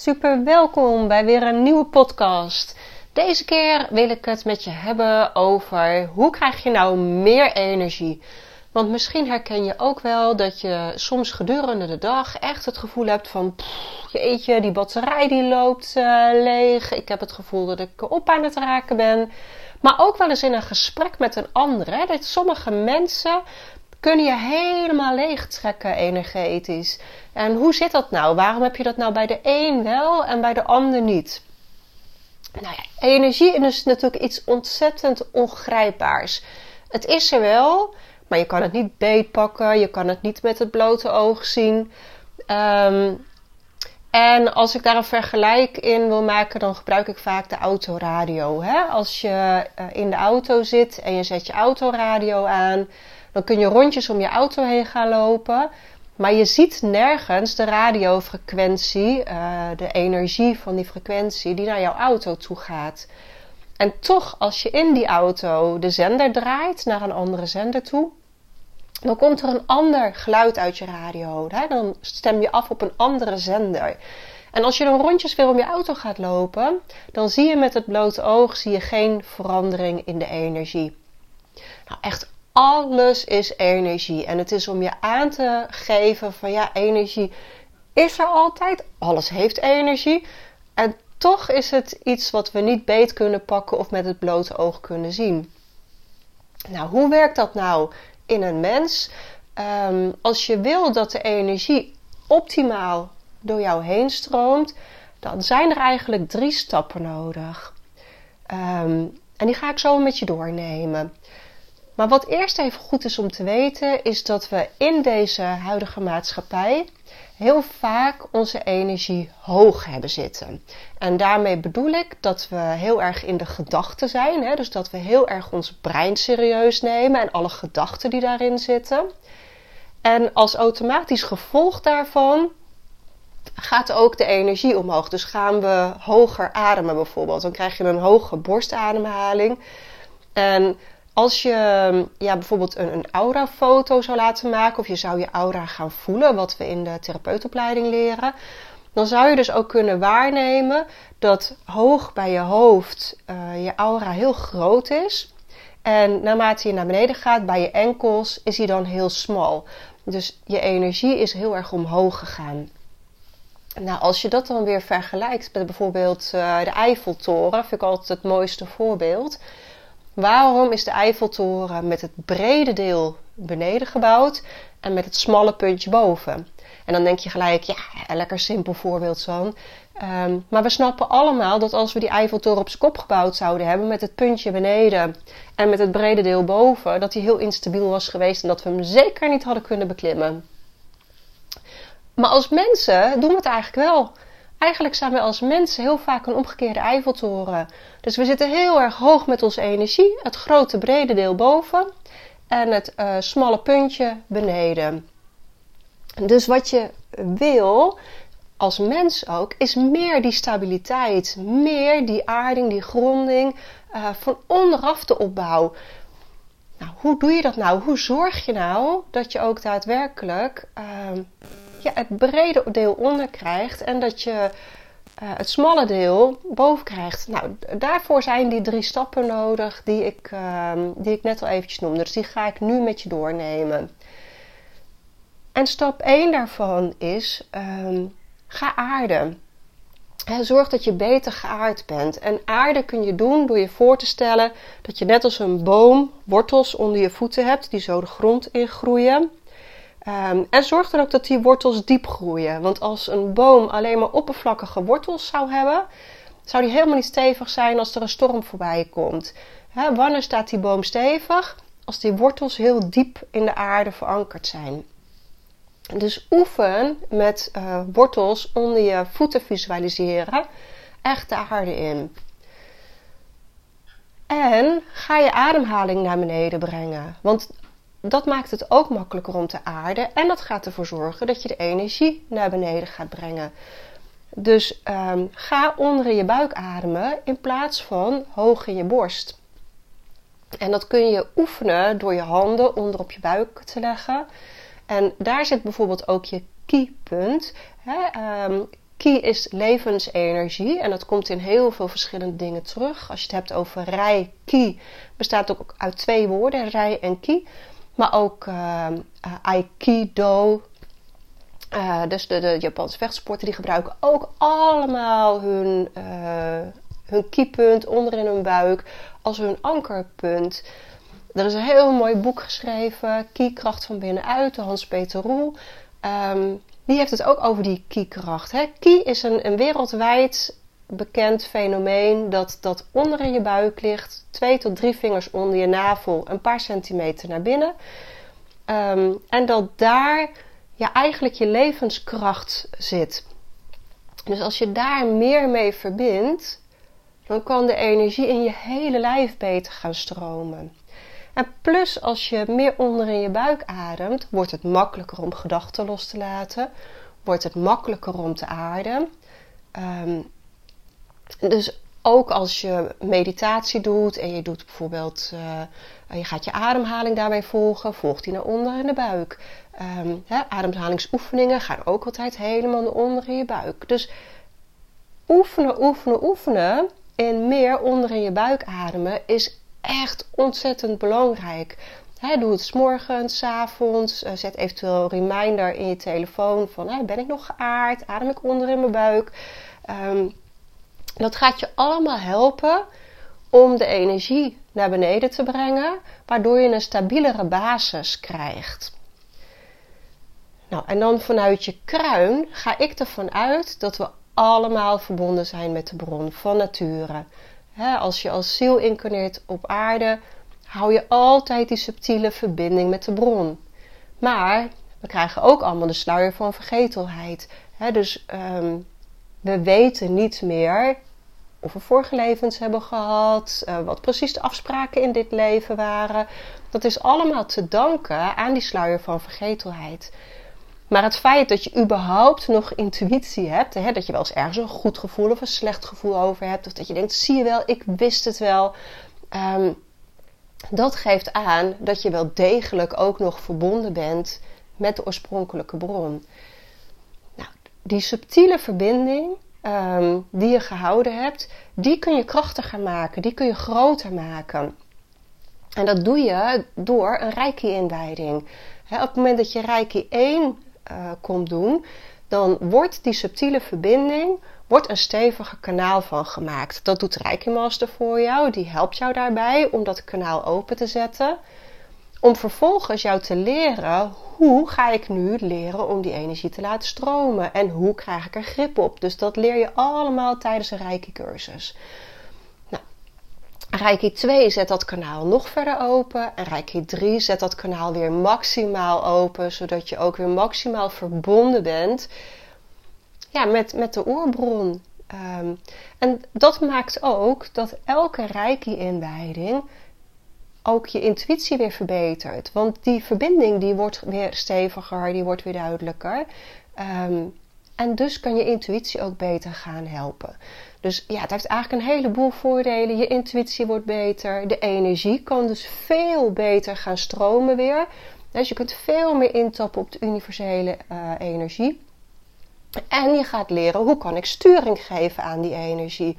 Super welkom bij weer een nieuwe podcast. Deze keer wil ik het met je hebben over hoe krijg je nou meer energie. Want misschien herken je ook wel dat je soms gedurende de dag echt het gevoel hebt van... Pff, jeetje, die batterij die loopt uh, leeg. Ik heb het gevoel dat ik op aan het raken ben. Maar ook wel eens in een gesprek met een ander. Dat sommige mensen kunnen je helemaal leegtrekken energetisch. En hoe zit dat nou? Waarom heb je dat nou bij de een wel en bij de ander niet? Nou ja, energie is natuurlijk iets ontzettend ongrijpbaars. Het is er wel, maar je kan het niet beetpakken, je kan het niet met het blote oog zien. Um, en als ik daar een vergelijk in wil maken, dan gebruik ik vaak de autoradio. Hè? Als je uh, in de auto zit en je zet je autoradio aan, dan kun je rondjes om je auto heen gaan lopen. Maar je ziet nergens de radiofrequentie, uh, de energie van die frequentie die naar jouw auto toe gaat. En toch, als je in die auto de zender draait naar een andere zender toe, dan komt er een ander geluid uit je radio. Dan stem je af op een andere zender. En als je dan rondjes weer om je auto gaat lopen, dan zie je met het blote oog zie je geen verandering in de energie. Nou, echt alles is energie. En het is om je aan te geven van ja, energie is er altijd. Alles heeft energie. En toch is het iets wat we niet beet kunnen pakken of met het blote oog kunnen zien. Nou, hoe werkt dat nou in een mens? Um, als je wil dat de energie optimaal door jou heen stroomt, dan zijn er eigenlijk drie stappen nodig. Um, en die ga ik zo met je doornemen. Maar wat eerst even goed is om te weten, is dat we in deze huidige maatschappij heel vaak onze energie hoog hebben zitten. En daarmee bedoel ik dat we heel erg in de gedachten zijn. Hè? Dus dat we heel erg ons brein serieus nemen en alle gedachten die daarin zitten. En als automatisch gevolg daarvan gaat ook de energie omhoog. Dus gaan we hoger ademen bijvoorbeeld. Dan krijg je een hoge borstademhaling. En als je ja, bijvoorbeeld een, een aura-foto zou laten maken, of je zou je aura gaan voelen, wat we in de therapeutopleiding leren, dan zou je dus ook kunnen waarnemen dat hoog bij je hoofd uh, je aura heel groot is. En naarmate je naar beneden gaat, bij je enkels, is die dan heel smal. Dus je energie is heel erg omhoog gegaan. Nou, als je dat dan weer vergelijkt met bijvoorbeeld uh, de Eiffeltoren, vind ik altijd het mooiste voorbeeld. Waarom is de Eiffeltoren met het brede deel beneden gebouwd en met het smalle puntje boven? En dan denk je gelijk, ja, lekker simpel voorbeeld zo. Um, maar we snappen allemaal dat als we die Eiffeltoren op zijn kop gebouwd zouden hebben, met het puntje beneden en met het brede deel boven, dat hij heel instabiel was geweest en dat we hem zeker niet hadden kunnen beklimmen. Maar als mensen doen we het eigenlijk wel. Eigenlijk zijn we als mensen heel vaak een omgekeerde Eiffeltoren. Dus we zitten heel erg hoog met onze energie, het grote brede deel boven en het uh, smalle puntje beneden. Dus wat je wil, als mens ook, is meer die stabiliteit, meer die aarding, die gronding, uh, van onderaf de opbouw. Nou, hoe doe je dat nou? Hoe zorg je nou dat je ook daadwerkelijk uh, ja, het brede deel onder krijgt en dat je uh, het smalle deel boven krijgt. Nou, daarvoor zijn die drie stappen nodig die ik, uh, die ik net al eventjes noemde. Dus die ga ik nu met je doornemen. En stap 1 daarvan is: um, ga aarden. Zorg dat je beter geaard bent. En aarde kun je doen door je voor te stellen dat je net als een boom wortels onder je voeten hebt die zo de grond ingroeien. Um, en zorg er ook dat die wortels diep groeien. Want als een boom alleen maar oppervlakkige wortels zou hebben, zou die helemaal niet stevig zijn als er een storm voorbij komt. wanneer staat die boom stevig? als die wortels heel diep in de aarde verankerd zijn. Dus oefen met uh, wortels onder je voeten visualiseren, echt de aarde in. En ga je ademhaling naar beneden brengen. Want dat maakt het ook makkelijker om te aarden. En dat gaat ervoor zorgen dat je de energie naar beneden gaat brengen. Dus um, ga onder je buik ademen in plaats van hoog in je borst. En dat kun je oefenen door je handen onder op je buik te leggen. En daar zit bijvoorbeeld ook je ki-punt. Um, ki is levensenergie en dat komt in heel veel verschillende dingen terug. Als je het hebt over rei, ki, bestaat ook uit twee woorden, rei en ki. Maar ook uh, aikido, uh, dus de, de Japanse vechtsporten, die gebruiken ook allemaal hun, uh, hun kiepunt onderin hun buik als hun ankerpunt. Er is een heel mooi boek geschreven, Kiekracht van binnenuit, de Hans-Peter Roel. Um, die heeft het ook over die ki-kracht. Ki is een, een wereldwijd bekend fenomeen dat, dat onder in je buik ligt, twee tot drie vingers onder je navel, een paar centimeter naar binnen. Um, en dat daar ja, eigenlijk je levenskracht zit. Dus als je daar meer mee verbindt, dan kan de energie in je hele lijf beter gaan stromen. En plus als je meer onder in je buik ademt, wordt het makkelijker om gedachten los te laten, wordt het makkelijker om te aarden. Um, dus ook als je meditatie doet en je doet bijvoorbeeld, uh, je gaat je ademhaling daarbij volgen, volgt die naar onder in de buik. Hè, ademhalingsoefeningen gaan ook altijd helemaal naar onder in je buik. Dus oefenen, oefenen, oefenen en meer onder in je buik ademen is echt ontzettend belangrijk. doe het s morgens, s avonds. Uh, zet eventueel een reminder in je telefoon van ben ik nog geaard? Adem ik onder in mijn buik? Um, dat gaat je allemaal helpen om de energie naar beneden te brengen, waardoor je een stabielere basis krijgt. Nou, en dan vanuit je kruin ga ik ervan uit dat we allemaal verbonden zijn met de bron van nature. als je als ziel incarneert op aarde, hou je altijd die subtiele verbinding met de bron. Maar we krijgen ook allemaal de sluier van vergetelheid. dus um, we weten niet meer of we vorige levens hebben gehad, uh, wat precies de afspraken in dit leven waren. Dat is allemaal te danken aan die sluier van vergetelheid. Maar het feit dat je überhaupt nog intuïtie hebt, hè, dat je wel eens ergens een goed gevoel of een slecht gevoel over hebt, of dat je denkt, zie je wel, ik wist het wel. Um, dat geeft aan dat je wel degelijk ook nog verbonden bent met de oorspronkelijke bron. Nou, die subtiele verbinding, um, die je gehouden hebt, die kun je krachtiger maken, die kun je groter maken. En dat doe je door een Reiki-inwijding. op het moment dat je Reiki 1 uh, eh, komt doen, dan wordt die subtiele verbinding wordt een stevige kanaal van gemaakt. Dat doet Reiki Master voor jou, die helpt jou daarbij om dat kanaal open te zetten. Om vervolgens jou te leren hoe ga ik nu leren om die energie te laten stromen en hoe krijg ik er grip op. Dus dat leer je allemaal tijdens een Reiki cursus. Nou, Reiki 2 zet dat kanaal nog verder open en Reiki 3 zet dat kanaal weer maximaal open, zodat je ook weer maximaal verbonden bent ja, met, met de oorbron. Um, en dat maakt ook dat elke Reiki-inwijding ook je intuïtie weer verbetert. Want die verbinding die wordt weer steviger, die wordt weer duidelijker. Um, en dus kan je intuïtie ook beter gaan helpen. Dus ja, het heeft eigenlijk een heleboel voordelen. Je intuïtie wordt beter. De energie kan dus veel beter gaan stromen weer. Dus je kunt veel meer intappen op de universele uh, energie. En je gaat leren hoe kan ik sturing geven aan die energie.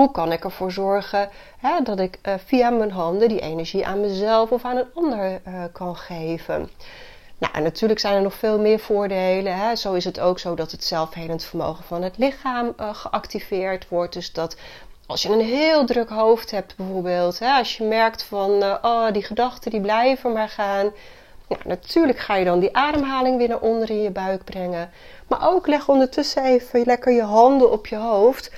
Hoe kan ik ervoor zorgen hè, dat ik uh, via mijn handen die energie aan mezelf of aan een ander uh, kan geven? Nou, en natuurlijk zijn er nog veel meer voordelen. Hè. Zo is het ook zo dat het zelfhelend vermogen van het lichaam uh, geactiveerd wordt. Dus dat als je een heel druk hoofd hebt bijvoorbeeld, hè, als je merkt van, oh, die gedachten die blijven maar gaan. Nou, natuurlijk ga je dan die ademhaling weer naar onder in je buik brengen. Maar ook leg ondertussen even lekker je handen op je hoofd.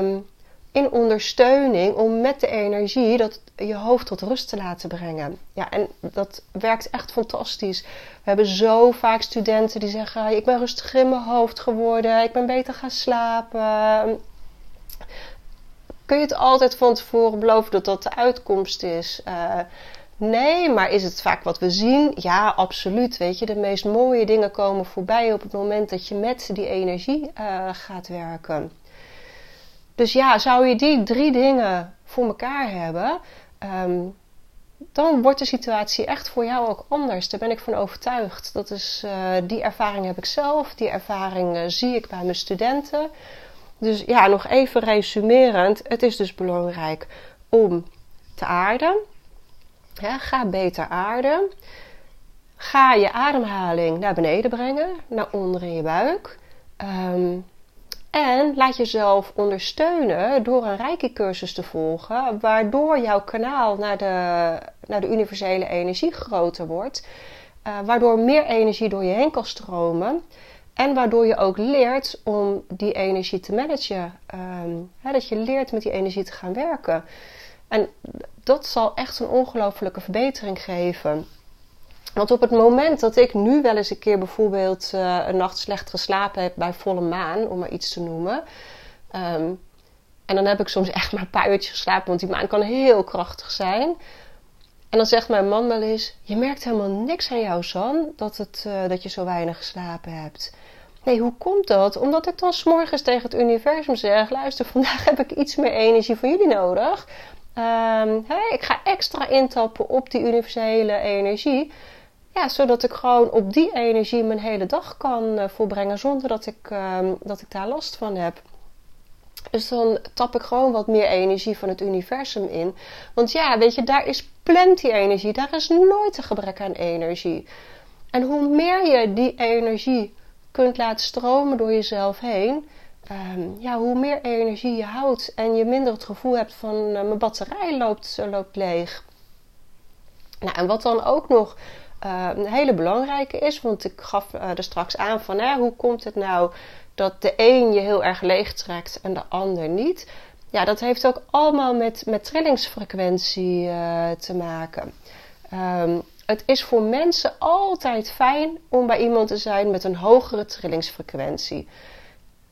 Um, in ondersteuning om met de energie dat je hoofd tot rust te laten brengen. Ja, en dat werkt echt fantastisch. We hebben zo vaak studenten die zeggen: Ik ben rustiger in mijn hoofd geworden, ik ben beter gaan slapen. Kun je het altijd van tevoren beloven dat dat de uitkomst is? Uh, Nee, maar is het vaak wat we zien? Ja, absoluut. Weet je, de meest mooie dingen komen voorbij op het moment dat je met die energie uh, gaat werken. Dus ja, zou je die drie dingen voor elkaar hebben, um, dan wordt de situatie echt voor jou ook anders. Daar ben ik van overtuigd. Dat is, uh, die ervaring heb ik zelf, die ervaring uh, zie ik bij mijn studenten. Dus ja, nog even resumerend. Het is dus belangrijk om te aarden ga beter aarden. Ga je ademhaling naar beneden brengen, naar onder in je buik. Um, en laat jezelf ondersteunen door een Reiki-cursus te volgen, waardoor jouw kanaal naar de, naar de universele energie groter wordt. Uh, waardoor meer energie door je heen kan stromen. En waardoor je ook leert om die energie te managen. Um, dat je leert met die energie te gaan werken. En dat zal echt een ongelofelijke verbetering geven. Want op het moment dat ik nu wel eens een keer bijvoorbeeld uh, een nacht slecht geslapen heb bij volle maan, om maar iets te noemen. Um, en dan heb ik soms echt maar een paar uurtjes geslapen, want die maan kan heel krachtig zijn. En dan zegt mijn man wel eens: Je merkt helemaal niks aan jou, San, dat, het, uh, dat je zo weinig geslapen hebt. Nee, hoe komt dat? Omdat ik dan s'morgens tegen het universum zeg: Luister, vandaag heb ik iets meer energie van jullie nodig. Um, ik ga extra intappen op die universele energie. Ja, zodat ik gewoon op die energie mijn hele dag kan uh, volbrengen zonder dat ik, um, dat ik daar last van heb. Dus dan tap ik gewoon wat meer energie van het universum in. Want ja, weet je, daar is plenty energie. Daar is nooit een gebrek aan energie. En hoe meer je die energie kunt laten stromen door jezelf heen, um, ja, hoe meer energie je houdt en je minder het gevoel hebt van uh, mijn batterij loopt, loopt leeg. Nou, en wat dan ook nog uh, een hele belangrijke is, want ik gaf uh, er straks aan van hè, hoe komt het nou dat de een je heel erg leeg trekt en de ander niet. Ja, dat heeft ook allemaal met, met trillingsfrequentie te maken. Um, het is voor mensen altijd fijn om bij iemand te zijn met een hogere trillingsfrequentie.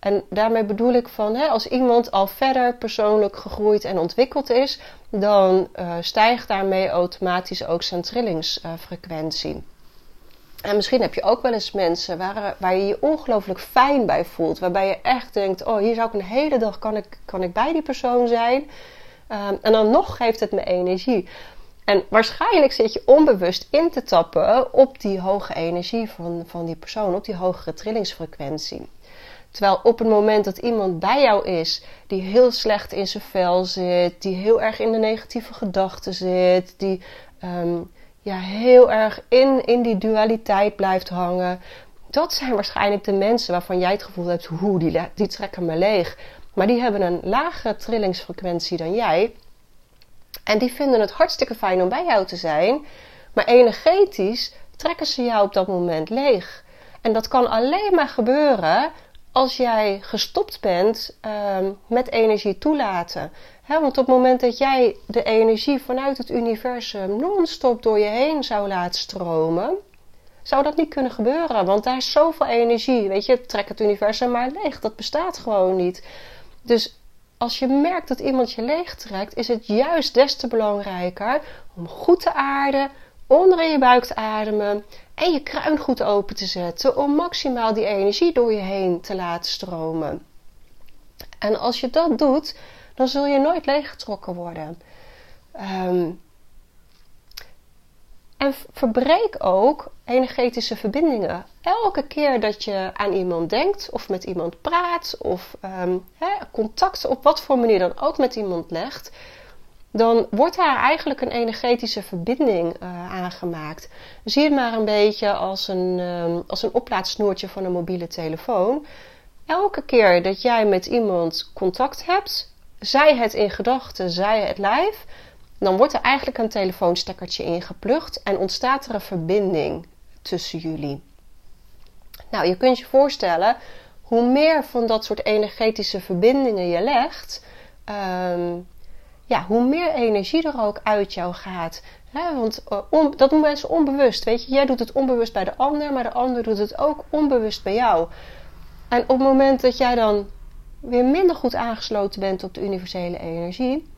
En daarmee bedoel ik van, hè, als iemand al verder persoonlijk gegroeid en ontwikkeld is, dan uh, stijgt daarmee automatisch ook zijn trillingsfrequentie. en misschien heb je ook wel eens mensen waar, waar je je ongelooflijk fijn bij voelt. Waarbij je echt denkt, oh hier zou ik een hele dag kan ik, kan ik bij die persoon zijn. Um, en dan nog geeft het me energie. En waarschijnlijk zit je onbewust in te tappen op die hoge energie van, van die persoon, op die hogere trillingsfrequentie. Terwijl op het moment dat iemand bij jou is die heel slecht in zijn vel zit, die heel erg in de negatieve gedachten zit, die um, ja, heel erg in, in die dualiteit blijft hangen, dat zijn waarschijnlijk de mensen waarvan jij het gevoel hebt, hoe die, die trekken me leeg. Maar die hebben een lagere trillingsfrequentie dan jij. En die vinden het hartstikke fijn om bij jou te zijn. Maar energetisch trekken ze jou op dat moment leeg. En dat kan alleen maar gebeuren als jij gestopt bent uh, met energie toelaten. Want op het moment dat jij de energie vanuit het universum non-stop door je heen zou laten stromen, zou dat niet kunnen gebeuren. Want daar is zoveel energie. Weet je, trek het universum maar leeg. Dat bestaat gewoon niet. Dus als je merkt dat iemand je leeg trekt, is het juist des te belangrijker om goed te aarden, onder in je buik te ademen en je kruin goed open te zetten om maximaal die energie door je heen te laten stromen. En als je dat doet, dan zul je nooit leeggetrokken worden. Um, en verbreek ook energetische verbindingen. Elke keer dat je aan iemand denkt, of met iemand praat, of um, contact op wat voor manier dan ook met iemand legt, dan wordt daar eigenlijk een energetische verbinding uh, aangemaakt. Zie het maar een beetje als een, um, als een oplaadsnoertje van een mobiele telefoon. Elke keer dat jij met iemand contact hebt, zij het in gedachten, zij het live, dan wordt er eigenlijk een telefoonstekkertje ingeplucht en ontstaat er een verbinding tussen jullie. Nou, je kunt je voorstellen, hoe meer van dat soort energetische verbindingen je legt, um, ja, hoe meer energie er ook uit jou gaat. Hè? Want uh, dat doen mensen onbewust. Weet je, jij doet het onbewust bij de ander, maar de ander doet het ook onbewust bij jou. En op het moment dat jij dan weer minder goed aangesloten bent op de universele energie,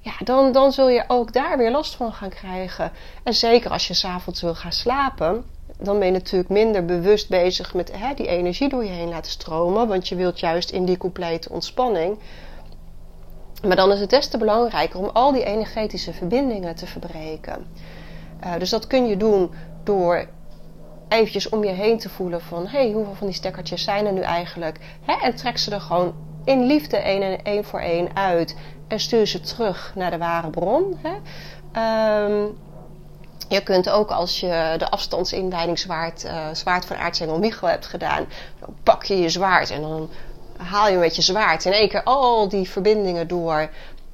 ja, dan, dan zul je ook daar weer last van gaan krijgen. En zeker als je s'avonds wil gaan slapen, dan ben je natuurlijk minder bewust bezig met hè, die energie door je heen laten stromen. Want je wilt juist in die complete ontspanning. Maar dan is het des te belangrijker om al die energetische verbindingen te verbreken. Uh, dus dat kun je doen door eventjes om je heen te voelen van... hé, hey, hoeveel van die stekkertjes zijn er nu eigenlijk? Hè? En trek ze er gewoon in liefde één en één voor één uit. En stuur ze terug naar de ware bron. Hè? Um, je kunt ook als je de afstandsinwijding zwaard, uh, zwaard van aartsengel Michael hebt gedaan, dan pak je je zwaard en dan haal je met je zwaard in één keer al die verbindingen door.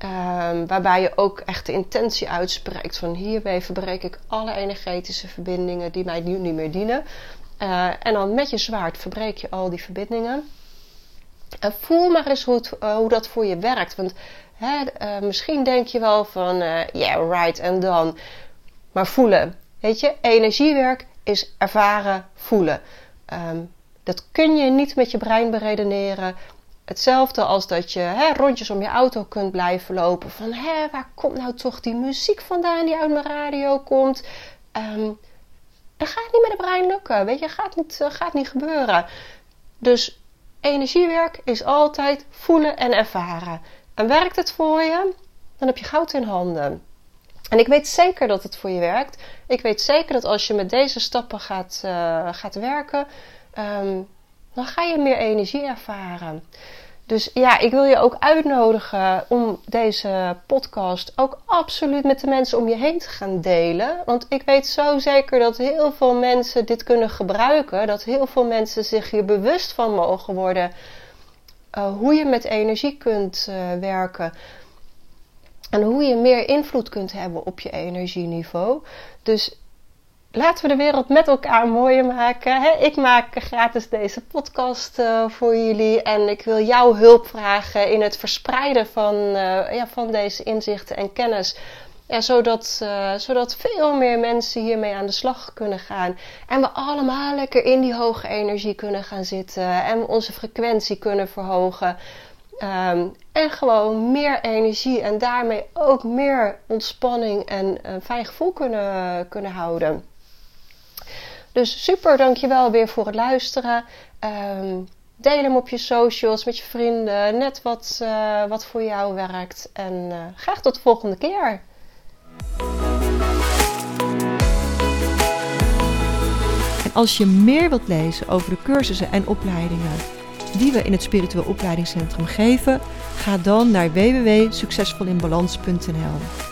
Um, waarbij je ook echt de intentie uitspreekt van hiermee verbreek ik alle energetische verbindingen die mij nu niet meer dienen. Uh, en dan met je zwaard verbreek je al die verbindingen. En voel maar eens hoe, uh, hoe dat voor je werkt. Want hè, misschien denk je wel van, ja, right, en dan. Maar voelen. Weet je, energiewerk is ervaren voelen. Um, dat kun je niet met je brein beredeneren. Hetzelfde als dat je hè, rondjes om je auto kunt blijven lopen. Van hè, waar komt nou toch die muziek vandaan die uit mijn radio komt? Um, dat gaat niet met het brein lukken. Weet je, gaat niet, uh, gaat niet gebeuren. Dus energiewerk is altijd voelen en ervaren. En werkt het voor je, dan heb je goud in handen. En ik weet zeker dat het voor je werkt. Ik weet zeker dat als je met deze stappen gaat, uh, gaat werken, um, dan ga je meer energie ervaren. Dus ja, ik wil je ook uitnodigen om deze podcast ook absoluut met de mensen om je heen te gaan delen. Want ik weet zo zeker dat heel veel mensen dit kunnen gebruiken. Dat heel veel mensen zich hier bewust van mogen worden. Uh, hoe je met energie kunt uh, werken. En hoe je meer invloed kunt hebben op je energieniveau. Dus laten we de wereld met elkaar mooier maken. ik maak gratis deze podcast uh, voor jullie. En ik wil jouw hulp vragen in het verspreiden van, uh, ja, van deze inzichten en kennis. Ja, zodat, uh, zodat veel meer mensen hiermee aan de slag kunnen gaan. En we allemaal lekker in die hoge energie kunnen gaan zitten. En we onze frequentie kunnen verhogen. Um, en gewoon meer energie en daarmee ook meer ontspanning en een fijn gevoel kunnen, kunnen houden. Dus super, dankjewel weer voor het luisteren. Um, deel hem op je socials met je vrienden. Net wat, uh, wat voor jou werkt. En uh, graag tot de volgende keer. En als je meer wilt lezen over de cursussen en opleidingen die we in het Spiritueel Opleidingscentrum geven, ga dan naar www.succesvolinbalans.nl.